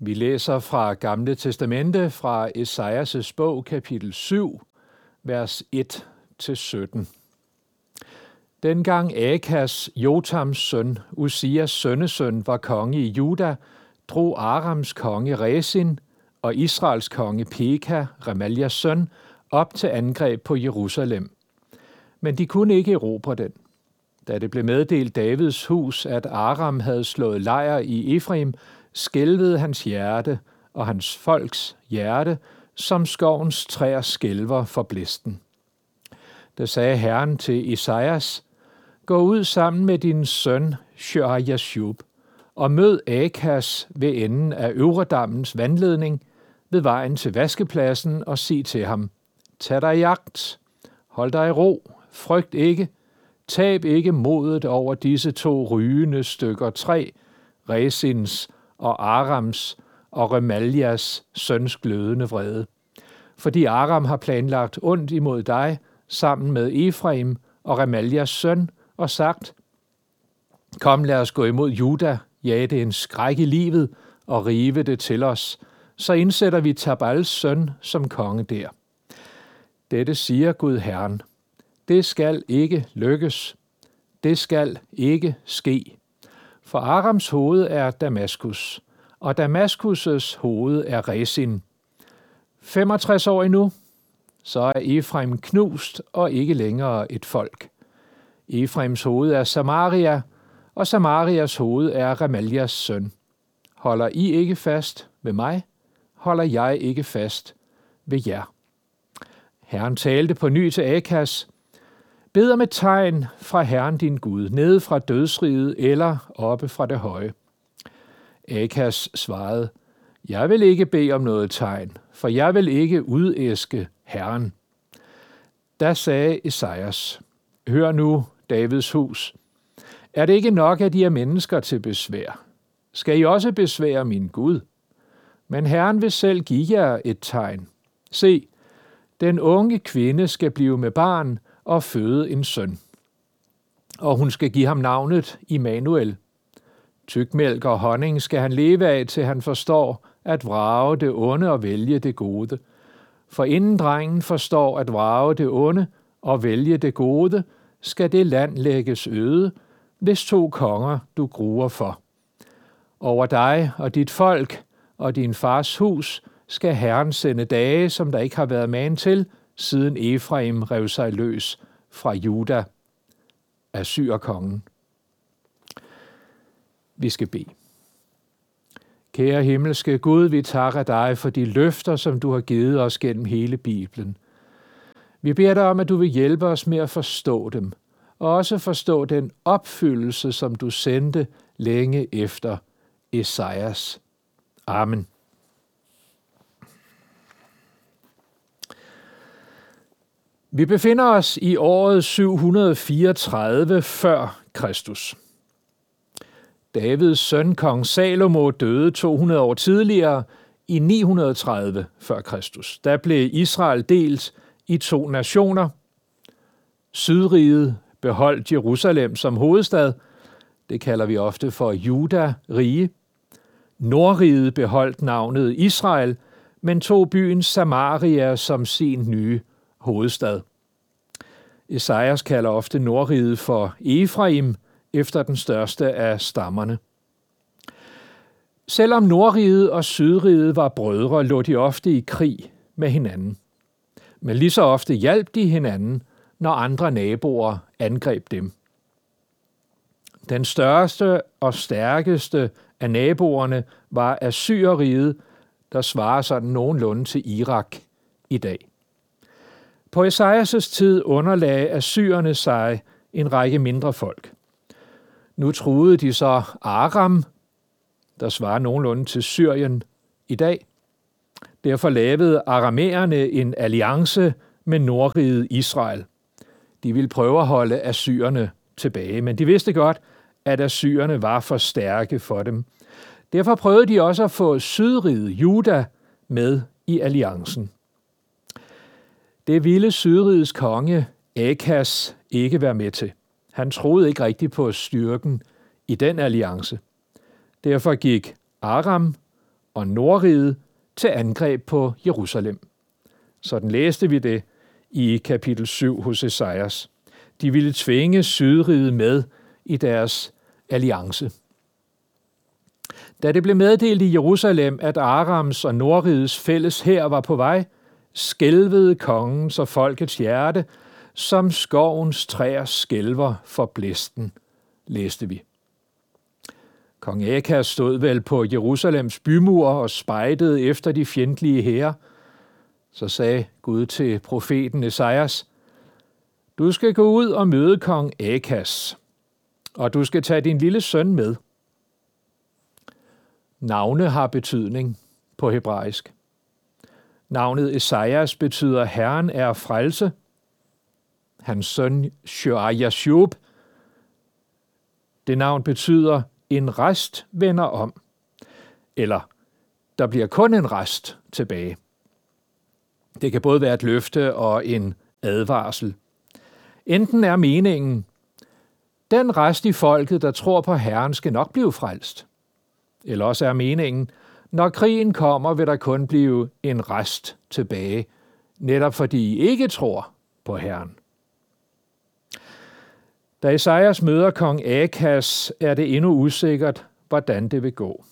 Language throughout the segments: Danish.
Vi læser fra Gamle Testamente fra Esajas' bog, kapitel 7, vers 1-17. Dengang Akas, Jotams søn, Usias sønnesøn, var konge i Juda, drog Arams konge Resin og Israels konge Peka, Remalias søn, op til angreb på Jerusalem. Men de kunne ikke erobre den. Da det blev meddelt Davids hus, at Aram havde slået lejr i Efraim, skælvede hans hjerte og hans folks hjerte, som skovens træer skælver for blæsten. Da sagde Herren til Isaias, Gå ud sammen med din søn Shør og mød Akas ved enden af Øvredammens vandledning ved vejen til vaskepladsen og sig til ham, Tag dig jagt, hold dig i ro, frygt ikke, tab ikke modet over disse to rygende stykker træ, Resins og Arams og Remalias søns glødende vrede. Fordi Aram har planlagt ondt imod dig sammen med Efraim og Remalias søn og sagt, Kom lad os gå imod Juda, jage det en skræk i livet og rive det til os, så indsætter vi Tabals søn som konge der. Dette siger Gud Herren. Det skal ikke lykkes. Det skal ikke ske. For Arams hoved er Damaskus, og Damaskus' hoved er Resin. 65 år endnu, så er Efraim knust og ikke længere et folk. Efraims hoved er Samaria, og Samarias hoved er Ramalias søn. Holder I ikke fast ved mig, holder jeg ikke fast ved jer. Herren talte på ny til Akas, Beder med tegn fra Herren din Gud, nede fra dødsriget eller oppe fra det høje. Akas svarede, Jeg vil ikke bede om noget tegn, for jeg vil ikke udæske Herren. Da sagde Esajas, Hør nu, Davids hus. Er det ikke nok, at I er mennesker til besvær? Skal I også besvære min Gud? Men Herren vil selv give jer et tegn. Se, den unge kvinde skal blive med barn og føde en søn. Og hun skal give ham navnet Immanuel. Tykmælk og honning skal han leve af, til han forstår at vrage det onde og vælge det gode. For inden drengen forstår at vrage det onde og vælge det gode, skal det land lægges øde, hvis to konger du gruer for. Over dig og dit folk og din fars hus skal Herren sende dage, som der ikke har været man til, siden Efraim rev sig løs fra Juda af syrkongen. Vi skal bede. Kære himmelske Gud, vi takker dig for de løfter, som du har givet os gennem hele Bibelen. Vi beder dig om, at du vil hjælpe os med at forstå dem, og også forstå den opfyldelse, som du sendte længe efter Esajas. Amen. Vi befinder os i året 734 før Kristus. Davids søn kong Salomo døde 200 år tidligere i 930 før Kristus. Der blev Israel delt i to nationer. Sydriget beholdt Jerusalem som hovedstad. Det kalder vi ofte for Juda-rige. Nordriget beholdt navnet Israel, men tog byen Samaria som sin nye hovedstad. Esajas kalder ofte Nordriget for Efraim, efter den største af stammerne. Selvom Nordriget og Sydriget var brødre, lå de ofte i krig med hinanden. Men lige så ofte hjalp de hinanden, når andre naboer angreb dem. Den største og stærkeste af naboerne var Assyreriet, der svarer sådan nogenlunde til Irak i dag. På Esajas' tid underlagde Assyrerne sig en række mindre folk. Nu truede de så Aram, der svarer nogenlunde til Syrien i dag. Derfor lavede aramæerne en alliance med Nordriget Israel. De ville prøve at holde Assyrerne tilbage, men de vidste godt, at Assyrerne var for stærke for dem. Derfor prøvede de også at få Sydriget Juda med i alliancen. Det ville Sydrigets konge Akas ikke være med til. Han troede ikke rigtigt på styrken i den alliance. Derfor gik Aram og Nordriget til angreb på Jerusalem. Sådan læste vi det i kapitel 7 hos Esajas. De ville tvinge Sydriget med i deres alliance. Da det blev meddelt i Jerusalem, at Arams og Nordrigets fælles her var på vej, skælvede kongens og folkets hjerte, som skovens træer skælver for blæsten, læste vi. Kong Akas stod vel på Jerusalems bymur og spejdede efter de fjendtlige hære. Så sagde Gud til profeten Esajas, Du skal gå ud og møde kong Akas, og du skal tage din lille søn med. Navne har betydning på hebraisk. Navnet Esajas betyder Herren er frelse. Hans søn Shoajashub. Det navn betyder en rest vender om. Eller der bliver kun en rest tilbage. Det kan både være et løfte og en advarsel. Enten er meningen, den rest i folket, der tror på Herren, skal nok blive frelst. Eller også er meningen, når krigen kommer, vil der kun blive en rest tilbage, netop fordi I ikke tror på Herren. Da Esajas møder kong Akas, er det endnu usikkert, hvordan det vil gå.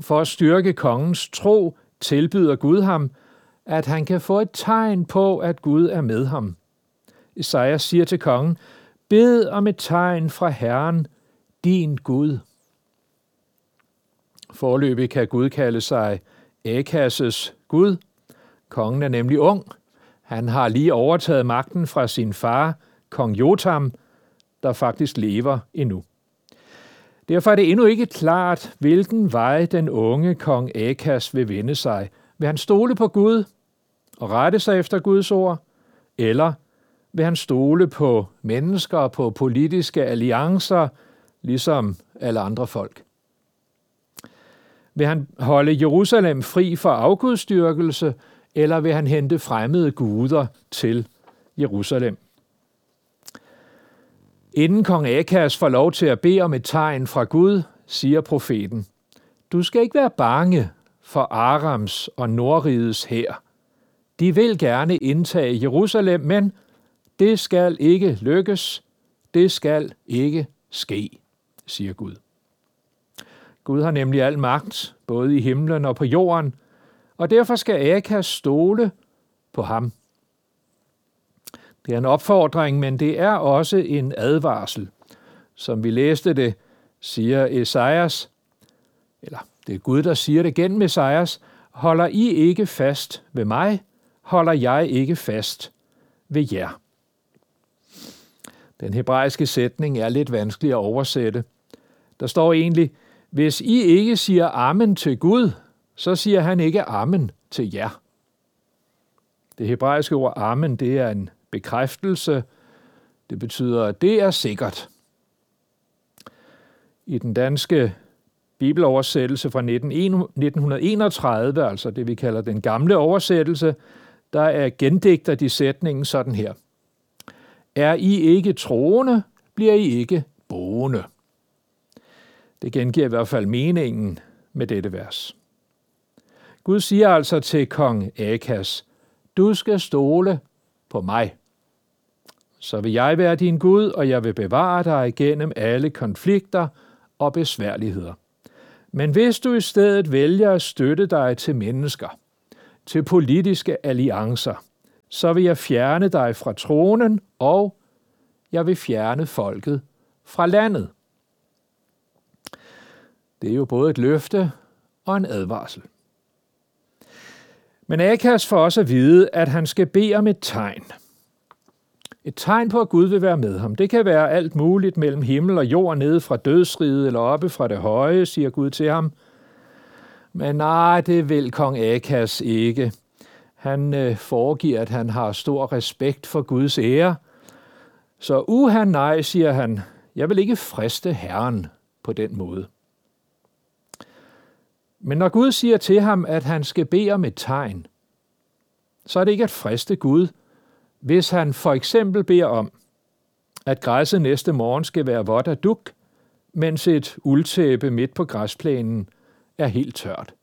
For at styrke kongens tro, tilbyder Gud ham, at han kan få et tegn på, at Gud er med ham. Esajas siger til kongen, bed om et tegn fra Herren, din Gud. Forløbig kan Gud kalde sig Akasses Gud. Kongen er nemlig ung. Han har lige overtaget magten fra sin far, kong Jotam, der faktisk lever endnu. Derfor er det endnu ikke klart, hvilken vej den unge kong Akas vil vende sig. Vil han stole på Gud og rette sig efter Guds ord, eller vil han stole på mennesker og på politiske alliancer, ligesom alle andre folk? Vil han holde Jerusalem fri for afgudstyrkelse, eller vil han hente fremmede guder til Jerusalem? Inden kong Akas får lov til at bede om et tegn fra Gud, siger profeten, du skal ikke være bange for Arams og Nordrigets hær. De vil gerne indtage Jerusalem, men det skal ikke lykkes. Det skal ikke ske, siger Gud. Gud har nemlig al magt, både i himlen og på jorden, og derfor skal Akas stole på ham. Det er en opfordring, men det er også en advarsel. Som vi læste det, siger Esajas, eller det er Gud, der siger det gennem Esajas, holder I ikke fast ved mig, holder jeg ikke fast ved jer. Den hebraiske sætning er lidt vanskelig at oversætte. Der står egentlig, hvis I ikke siger amen til Gud, så siger han ikke amen til jer. Det hebraiske ord amen, det er en bekræftelse. Det betyder, at det er sikkert. I den danske bibeloversættelse fra 1931, altså det vi kalder den gamle oversættelse, der er gendigter de sætningen sådan her. Er I ikke troende, bliver I ikke boende. Det gengiver i hvert fald meningen med dette vers. Gud siger altså til kong Akas, du skal stole på mig. Så vil jeg være din Gud, og jeg vil bevare dig gennem alle konflikter og besværligheder. Men hvis du i stedet vælger at støtte dig til mennesker, til politiske alliancer, så vil jeg fjerne dig fra tronen, og jeg vil fjerne folket fra landet. Det er jo både et løfte og en advarsel. Men Akas får også at vide, at han skal bede om et tegn. Et tegn på, at Gud vil være med ham. Det kan være alt muligt mellem himmel og jord, nede fra dødsriget eller oppe fra det høje, siger Gud til ham. Men nej, det vil kong Akas ikke. Han øh, foregiver, at han har stor respekt for Guds ære. Så uha nej, siger han, jeg vil ikke friste Herren på den måde. Men når Gud siger til ham, at han skal bede om et tegn, så er det ikke at friste Gud, hvis han for eksempel beder om, at græsset næste morgen skal være vådt af duk, mens et uldtæppe midt på græsplænen er helt tørt.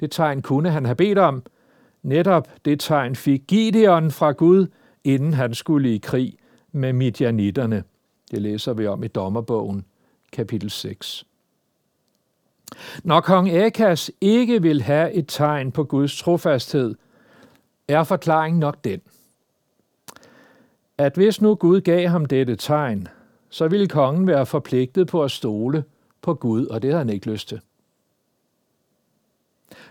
Det tegn kunne han have bedt om. Netop det tegn fik Gideon fra Gud, inden han skulle i krig med midjanitterne. Det læser vi om i Dommerbogen, kapitel 6. Når kong Akas ikke vil have et tegn på Guds trofasthed, er forklaringen nok den, at hvis nu Gud gav ham dette tegn, så ville kongen være forpligtet på at stole på Gud, og det havde han ikke lyst til.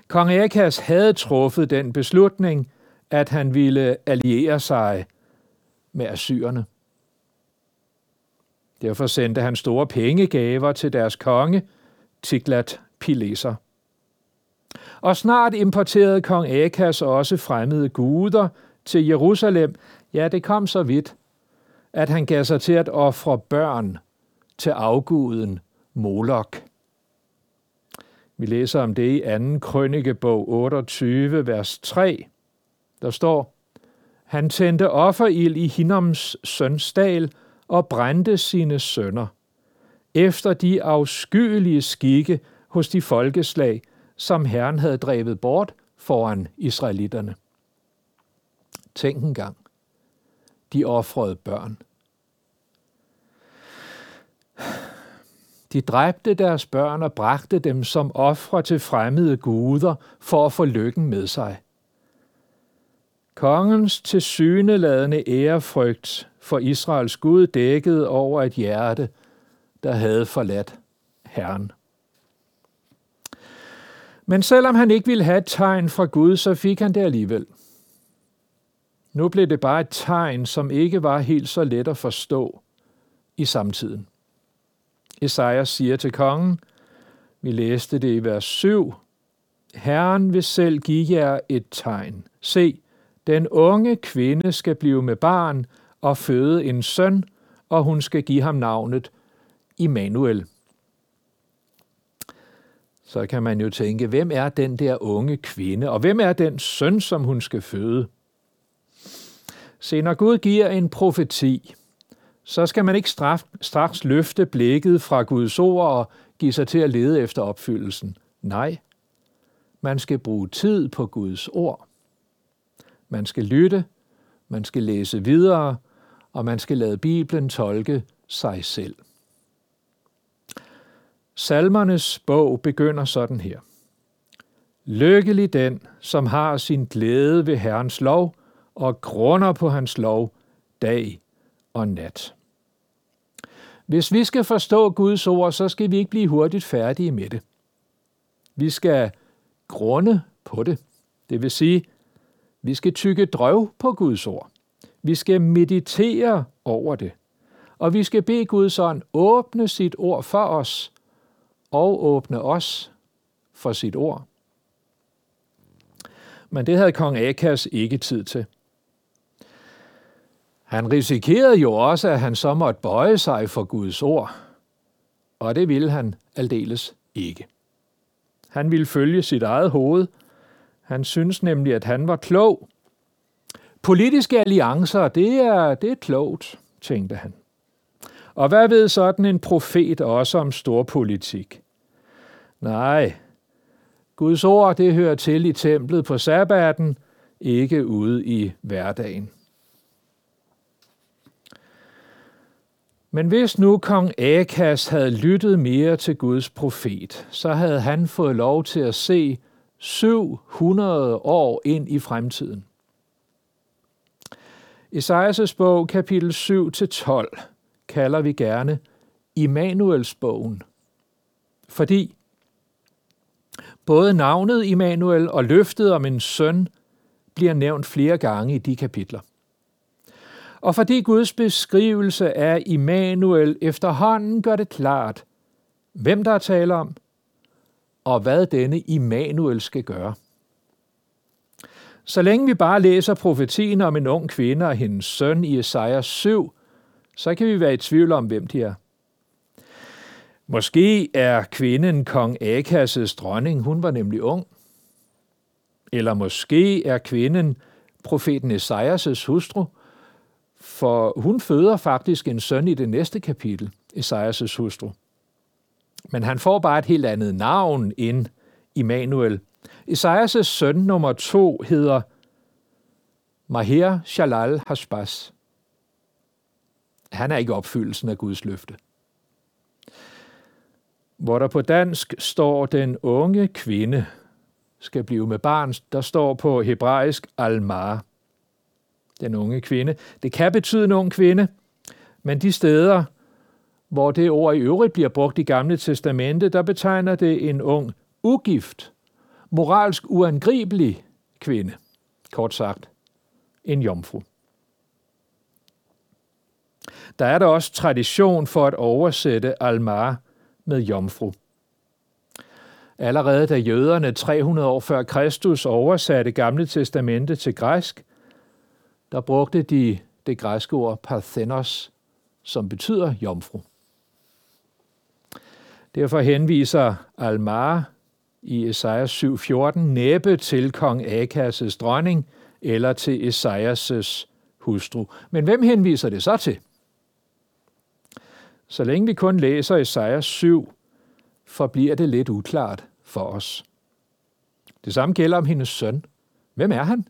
Kong Akas havde truffet den beslutning, at han ville alliere sig med assyrerne. Derfor sendte han store pengegaver til deres konge, Tiglat Pileser. Og snart importerede kong Akas også fremmede guder til Jerusalem. Ja, det kom så vidt, at han gav sig til at ofre børn til afguden Molok. Vi læser om det i 2. krønikebog 28, vers 3. Der står, Han tændte offerild i Hinoms sønsdal og brændte sine sønner, efter de afskyelige skikke hos de folkeslag, som Herren havde drevet bort foran israelitterne. Tænk en gang. De offrede børn. De dræbte deres børn og bragte dem som ofre til fremmede guder for at få lykken med sig. Kongens tilsyneladende ærefrygt for Israels Gud dækkede over et hjerte, der havde forladt Herren. Men selvom han ikke ville have et tegn fra Gud, så fik han det alligevel. Nu blev det bare et tegn, som ikke var helt så let at forstå i samtiden. Esajas siger til kongen, vi læste det i vers 7, Herren vil selv give jer et tegn. Se, den unge kvinde skal blive med barn og føde en søn, og hun skal give ham navnet Immanuel. Så kan man jo tænke, hvem er den der unge kvinde, og hvem er den søn, som hun skal føde? Se, når Gud giver en profeti, så skal man ikke straks, straks løfte blikket fra Guds ord og give sig til at lede efter opfyldelsen. Nej, man skal bruge tid på Guds ord. Man skal lytte, man skal læse videre, og man skal lade Bibelen tolke sig selv. Salmernes bog begynder sådan her. Lykkelig den, som har sin glæde ved Herrens lov og grunder på hans lov dag og nat. Hvis vi skal forstå Guds ord, så skal vi ikke blive hurtigt færdige med det. Vi skal grunde på det. Det vil sige, vi skal tykke drøv på Guds ord. Vi skal meditere over det. Og vi skal bede Guds ånd åbne sit ord for os og åbne os for sit ord. Men det havde kong Akas ikke tid til. Han risikerede jo også, at han så måtte bøje sig for Guds ord, og det ville han aldeles ikke. Han ville følge sit eget hoved. Han synes nemlig, at han var klog. Politiske alliancer, det er, det er klogt, tænkte han. Og hvad ved sådan en profet også om storpolitik? Nej, Guds ord, det hører til i templet på sabbaten, ikke ude i hverdagen. Men hvis nu kong Akas havde lyttet mere til Guds profet, så havde han fået lov til at se 700 år ind i fremtiden. Esajas bog, kapitel 7-12, kalder vi gerne Immanuels bogen, fordi både navnet Immanuel og løftet om en søn bliver nævnt flere gange i de kapitler. Og fordi Guds beskrivelse af Immanuel efterhånden gør det klart, hvem der er tale om, og hvad denne Immanuel skal gøre. Så længe vi bare læser profetien om en ung kvinde og hendes søn i Esajas 7, så kan vi være i tvivl om, hvem de er. Måske er kvinden kong Akas' dronning, hun var nemlig ung. Eller måske er kvinden profeten Esajas' hustru, for hun føder faktisk en søn i det næste kapitel, Esajas' hustru. Men han får bare et helt andet navn end Immanuel. Esajas' søn nummer to hedder Maher Shalal Hashbaz. Han er ikke opfyldelsen af Guds løfte. Hvor der på dansk står den unge kvinde skal blive med barn, der står på hebraisk almar, den unge kvinde. Det kan betyde en ung kvinde, men de steder, hvor det ord i øvrigt bliver brugt i Gamle Testamente, der betegner det en ung, ugift, moralsk uangribelig kvinde. Kort sagt, en jomfru. Der er der også tradition for at oversætte Almar med jomfru. Allerede da jøderne 300 år før Kristus oversatte Gamle Testamente til græsk, der brugte de det græske ord parthenos, som betyder jomfru. Derfor henviser Almar i Esajas 7.14 næppe til kong Akas' dronning eller til Esajas' hustru. Men hvem henviser det så til? Så længe vi kun læser Esajas 7, forbliver det lidt uklart for os. Det samme gælder om hendes søn. Hvem er han?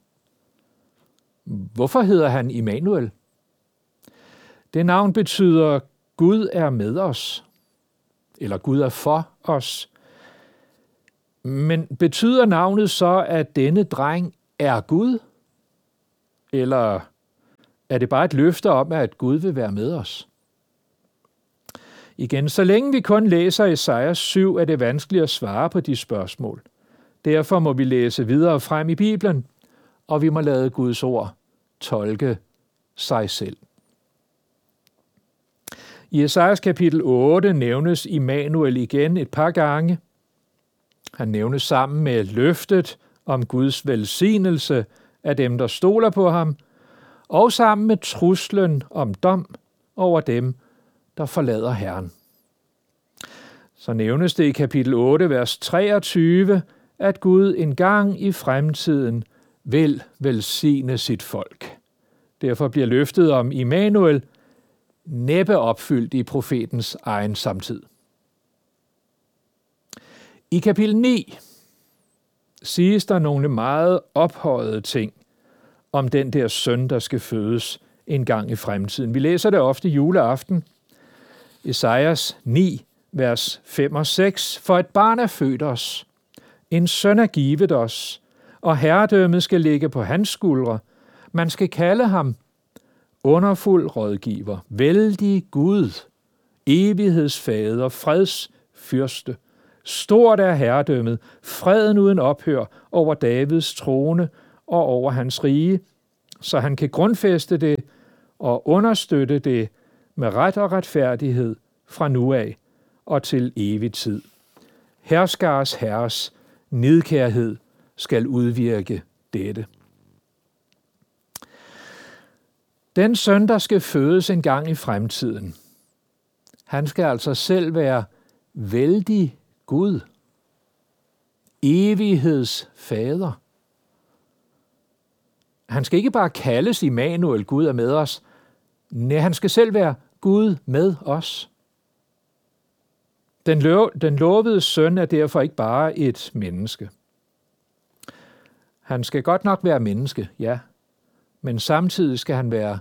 Hvorfor hedder han Immanuel? Det navn betyder Gud er med os, eller Gud er for os. Men betyder navnet så, at denne dreng er Gud? Eller er det bare et løfte om, at Gud vil være med os? Igen, så længe vi kun læser Esajas 7, er det vanskeligt at svare på de spørgsmål. Derfor må vi læse videre frem i Bibelen, og vi må lade Guds ord tolke sig selv. I Esajas kapitel 8 nævnes Immanuel igen et par gange. Han nævnes sammen med løftet om Guds velsignelse af dem, der stoler på ham, og sammen med truslen om dom over dem, der forlader Herren. Så nævnes det i kapitel 8, vers 23, at Gud engang i fremtiden vil velsigne sit folk. Derfor bliver løftet om Immanuel næppe opfyldt i profetens egen samtid. I kapitel 9 siges der nogle meget ophøjede ting om den der søn, der skal fødes en gang i fremtiden. Vi læser det ofte juleaften, Esajas 9, vers 5 og 6. For et barn er født os, en søn er givet os, og herredømmet skal ligge på hans skuldre. Man skal kalde ham underfuld rådgiver, vældig Gud, evighedsfader, freds fyrste. Stort er herredømmet, freden uden ophør over Davids trone og over hans rige, så han kan grundfæste det og understøtte det med ret og retfærdighed fra nu af og til evig tid. Herskars herres nedkærhed skal udvirke dette. Den søn, der skal fødes en gang i fremtiden, han skal altså selv være vældig Gud, evighedsfader. Han skal ikke bare kaldes Immanuel, Gud er med os. Nej, han skal selv være Gud med os. Den, lo- den lovede søn er derfor ikke bare et menneske. Han skal godt nok være menneske, ja, men samtidig skal han være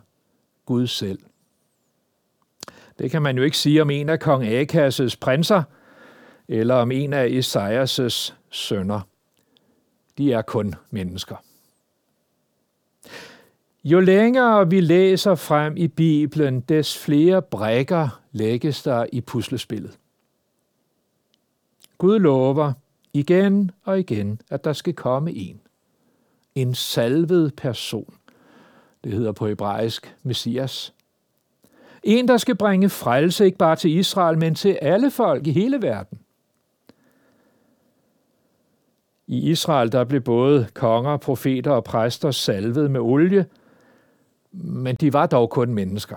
Gud selv. Det kan man jo ikke sige om en af kong Akas' prinser, eller om en af Esajas' sønner. De er kun mennesker. Jo længere vi læser frem i Bibelen, des flere brækker lægges der i puslespillet. Gud lover igen og igen, at der skal komme en. En salvet person. Det hedder på hebraisk Messias. En, der skal bringe frelse ikke bare til Israel, men til alle folk i hele verden. I Israel der blev både konger, profeter og præster salvet med olie, men de var dog kun mennesker.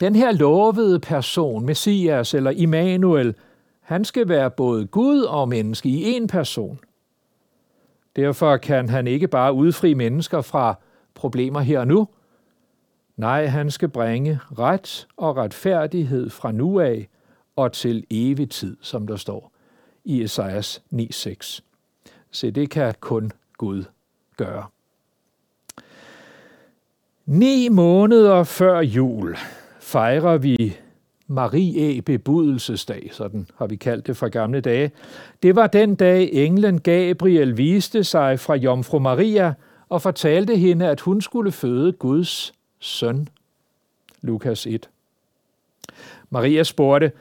Den her lovede person, Messias eller Immanuel, han skal være både Gud og menneske i én person. Derfor kan han ikke bare udfri mennesker fra problemer her og nu. Nej, han skal bringe ret og retfærdighed fra nu af og til evig tid, som der står i Esajas 9.6. Se, det kan kun Gud gøre. Ni måneder før jul fejrer vi Marie bebudelsesdag, sådan har vi kaldt det fra gamle dage. Det var den dag, englen Gabriel viste sig fra Jomfru Maria og fortalte hende, at hun skulle føde Guds søn. Lukas 1. Maria spurgte,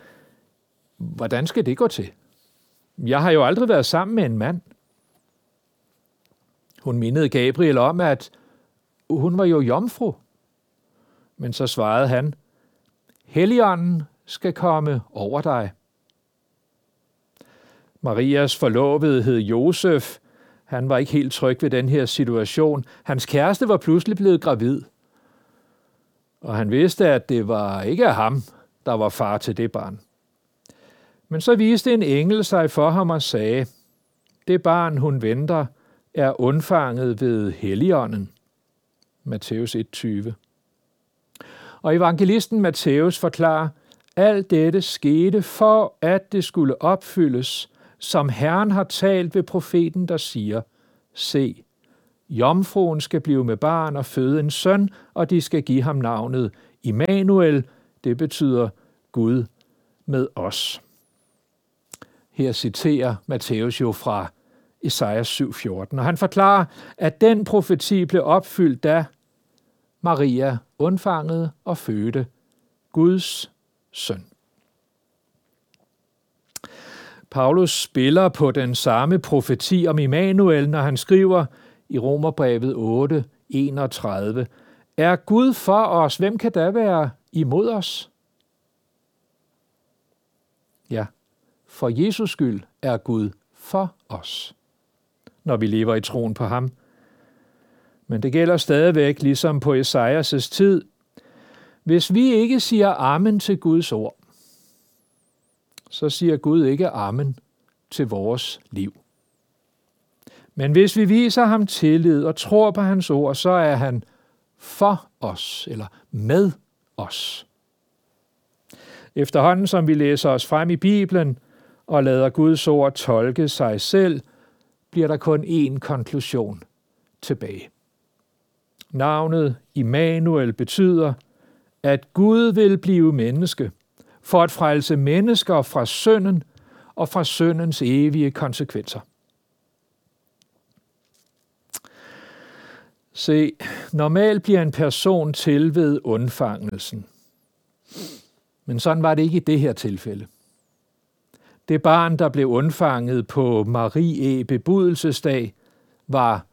hvordan skal det gå til? Jeg har jo aldrig været sammen med en mand. Hun mindede Gabriel om, at hun var jo jomfru. Men så svarede han, Helligånden skal komme over dig. Marias forlovede hed Josef. Han var ikke helt tryg ved den her situation. Hans kæreste var pludselig blevet gravid. Og han vidste, at det var ikke ham, der var far til det barn. Men så viste en engel sig for ham og sagde, det barn, hun venter, er undfanget ved Helligånden. Matthæus 1:20. Og evangelisten Matthæus forklarer, alt dette skete for, at det skulle opfyldes, som Herren har talt ved profeten, der siger, Se, jomfruen skal blive med barn og føde en søn, og de skal give ham navnet Immanuel, det betyder Gud med os. Her citerer Matthæus jo fra Esajas 7:14, og han forklarer, at den profeti blev opfyldt, da Maria undfangede og fødte Guds søn. Paulus spiller på den samme profeti om Immanuel, når han skriver i Romerbrevet 8, 31, Er Gud for os, hvem kan da være imod os? Ja, for Jesus skyld er Gud for os, når vi lever i troen på ham – men det gælder stadigvæk, ligesom på Esajas' tid. Hvis vi ikke siger amen til Guds ord, så siger Gud ikke amen til vores liv. Men hvis vi viser ham tillid og tror på hans ord, så er han for os eller med os. Efterhånden som vi læser os frem i Bibelen og lader Guds ord tolke sig selv, bliver der kun én konklusion tilbage. Navnet Immanuel betyder, at Gud vil blive menneske, for at frelse mennesker fra synden og fra syndens evige konsekvenser. Se, normalt bliver en person til ved undfangelsen. Men sådan var det ikke i det her tilfælde. Det barn, der blev undfanget på Marie e. bebudelsesdag, var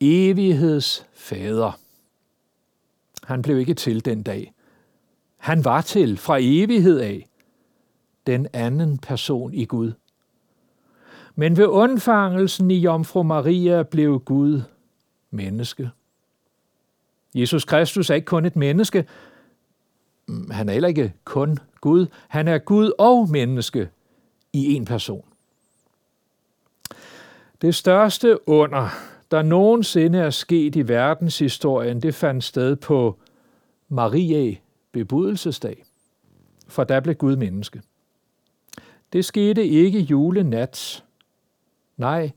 evighedsfader. Han blev ikke til den dag. Han var til fra evighed af den anden person i Gud. Men ved undfangelsen i Jomfru Maria blev Gud menneske. Jesus Kristus er ikke kun et menneske. Mm, han er heller ikke kun Gud. Han er Gud og menneske i en person. Det største under, der nogensinde er sket i verdenshistorien, det fandt sted på Marie bebudelsesdag, for der blev Gud menneske. Det skete ikke julenat. Nej,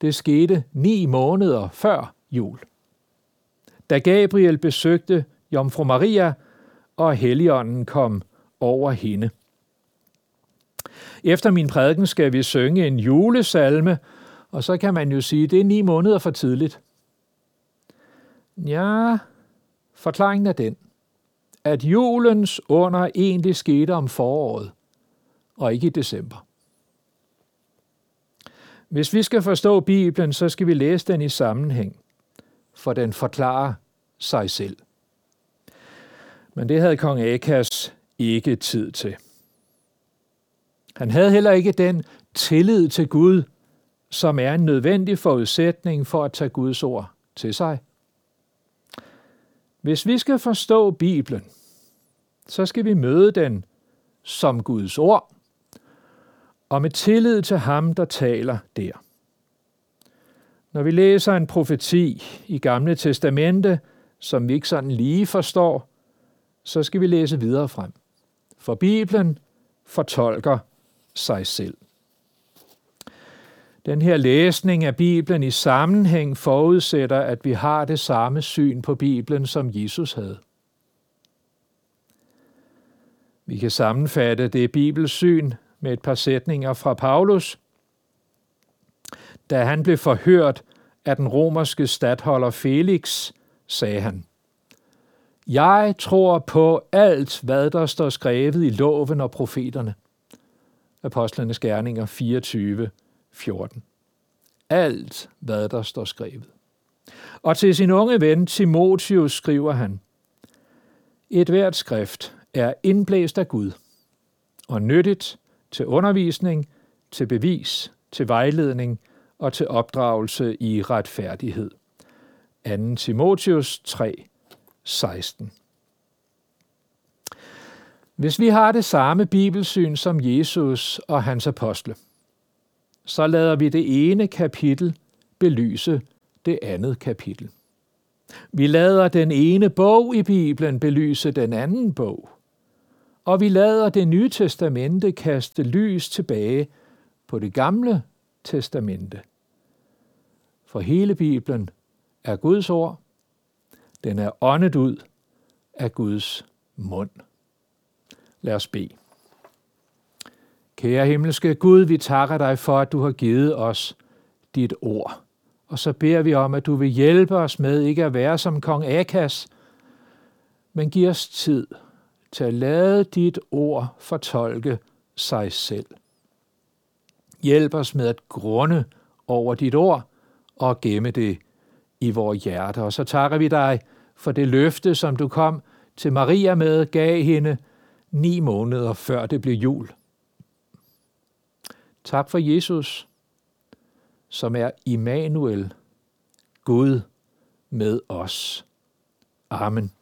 det skete ni måneder før jul. Da Gabriel besøgte Jomfru Maria, og Helligånden kom over hende. Efter min prædiken skal vi synge en julesalme, og så kan man jo sige, at det er ni måneder for tidligt. Ja, forklaringen er den, at julens under egentlig skete om foråret, og ikke i december. Hvis vi skal forstå Bibelen, så skal vi læse den i sammenhæng, for den forklarer sig selv. Men det havde kong Akas ikke tid til. Han havde heller ikke den tillid til Gud, som er en nødvendig forudsætning for at tage Guds ord til sig. Hvis vi skal forstå Bibelen, så skal vi møde den som Guds ord, og med tillid til ham, der taler der. Når vi læser en profeti i Gamle Testamente, som vi ikke sådan lige forstår, så skal vi læse videre frem. For Bibelen fortolker sig selv. Den her læsning af Bibelen i sammenhæng forudsætter, at vi har det samme syn på Bibelen, som Jesus havde. Vi kan sammenfatte det bibelsyn med et par sætninger fra Paulus. Da han blev forhørt af den romerske stadholder Felix, sagde han, Jeg tror på alt, hvad der står skrevet i loven og profeterne. Apostlenes Gerninger 24, 14. Alt, hvad der står skrevet. Og til sin unge ven Timotius skriver han, Et hvert skrift er indblæst af Gud og nyttigt til undervisning, til bevis, til vejledning og til opdragelse i retfærdighed. 2. Timotius 3, 16. Hvis vi har det samme bibelsyn som Jesus og hans apostle, så lader vi det ene kapitel belyse det andet kapitel. Vi lader den ene bog i Bibelen belyse den anden bog. Og vi lader det nye testamente kaste lys tilbage på det gamle testamente. For hele Bibelen er Guds ord. Den er åndet ud af Guds mund. Lad os bede. Kære himmelske Gud, vi takker dig for, at du har givet os dit ord. Og så beder vi om, at du vil hjælpe os med ikke at være som kong Akas, men giv os tid til at lade dit ord fortolke sig selv. Hjælp os med at grunde over dit ord og gemme det i vores hjerte. Og så takker vi dig for det løfte, som du kom til Maria med, gav hende ni måneder før det blev jul. Tak for Jesus, som er Immanuel, Gud med os. Amen.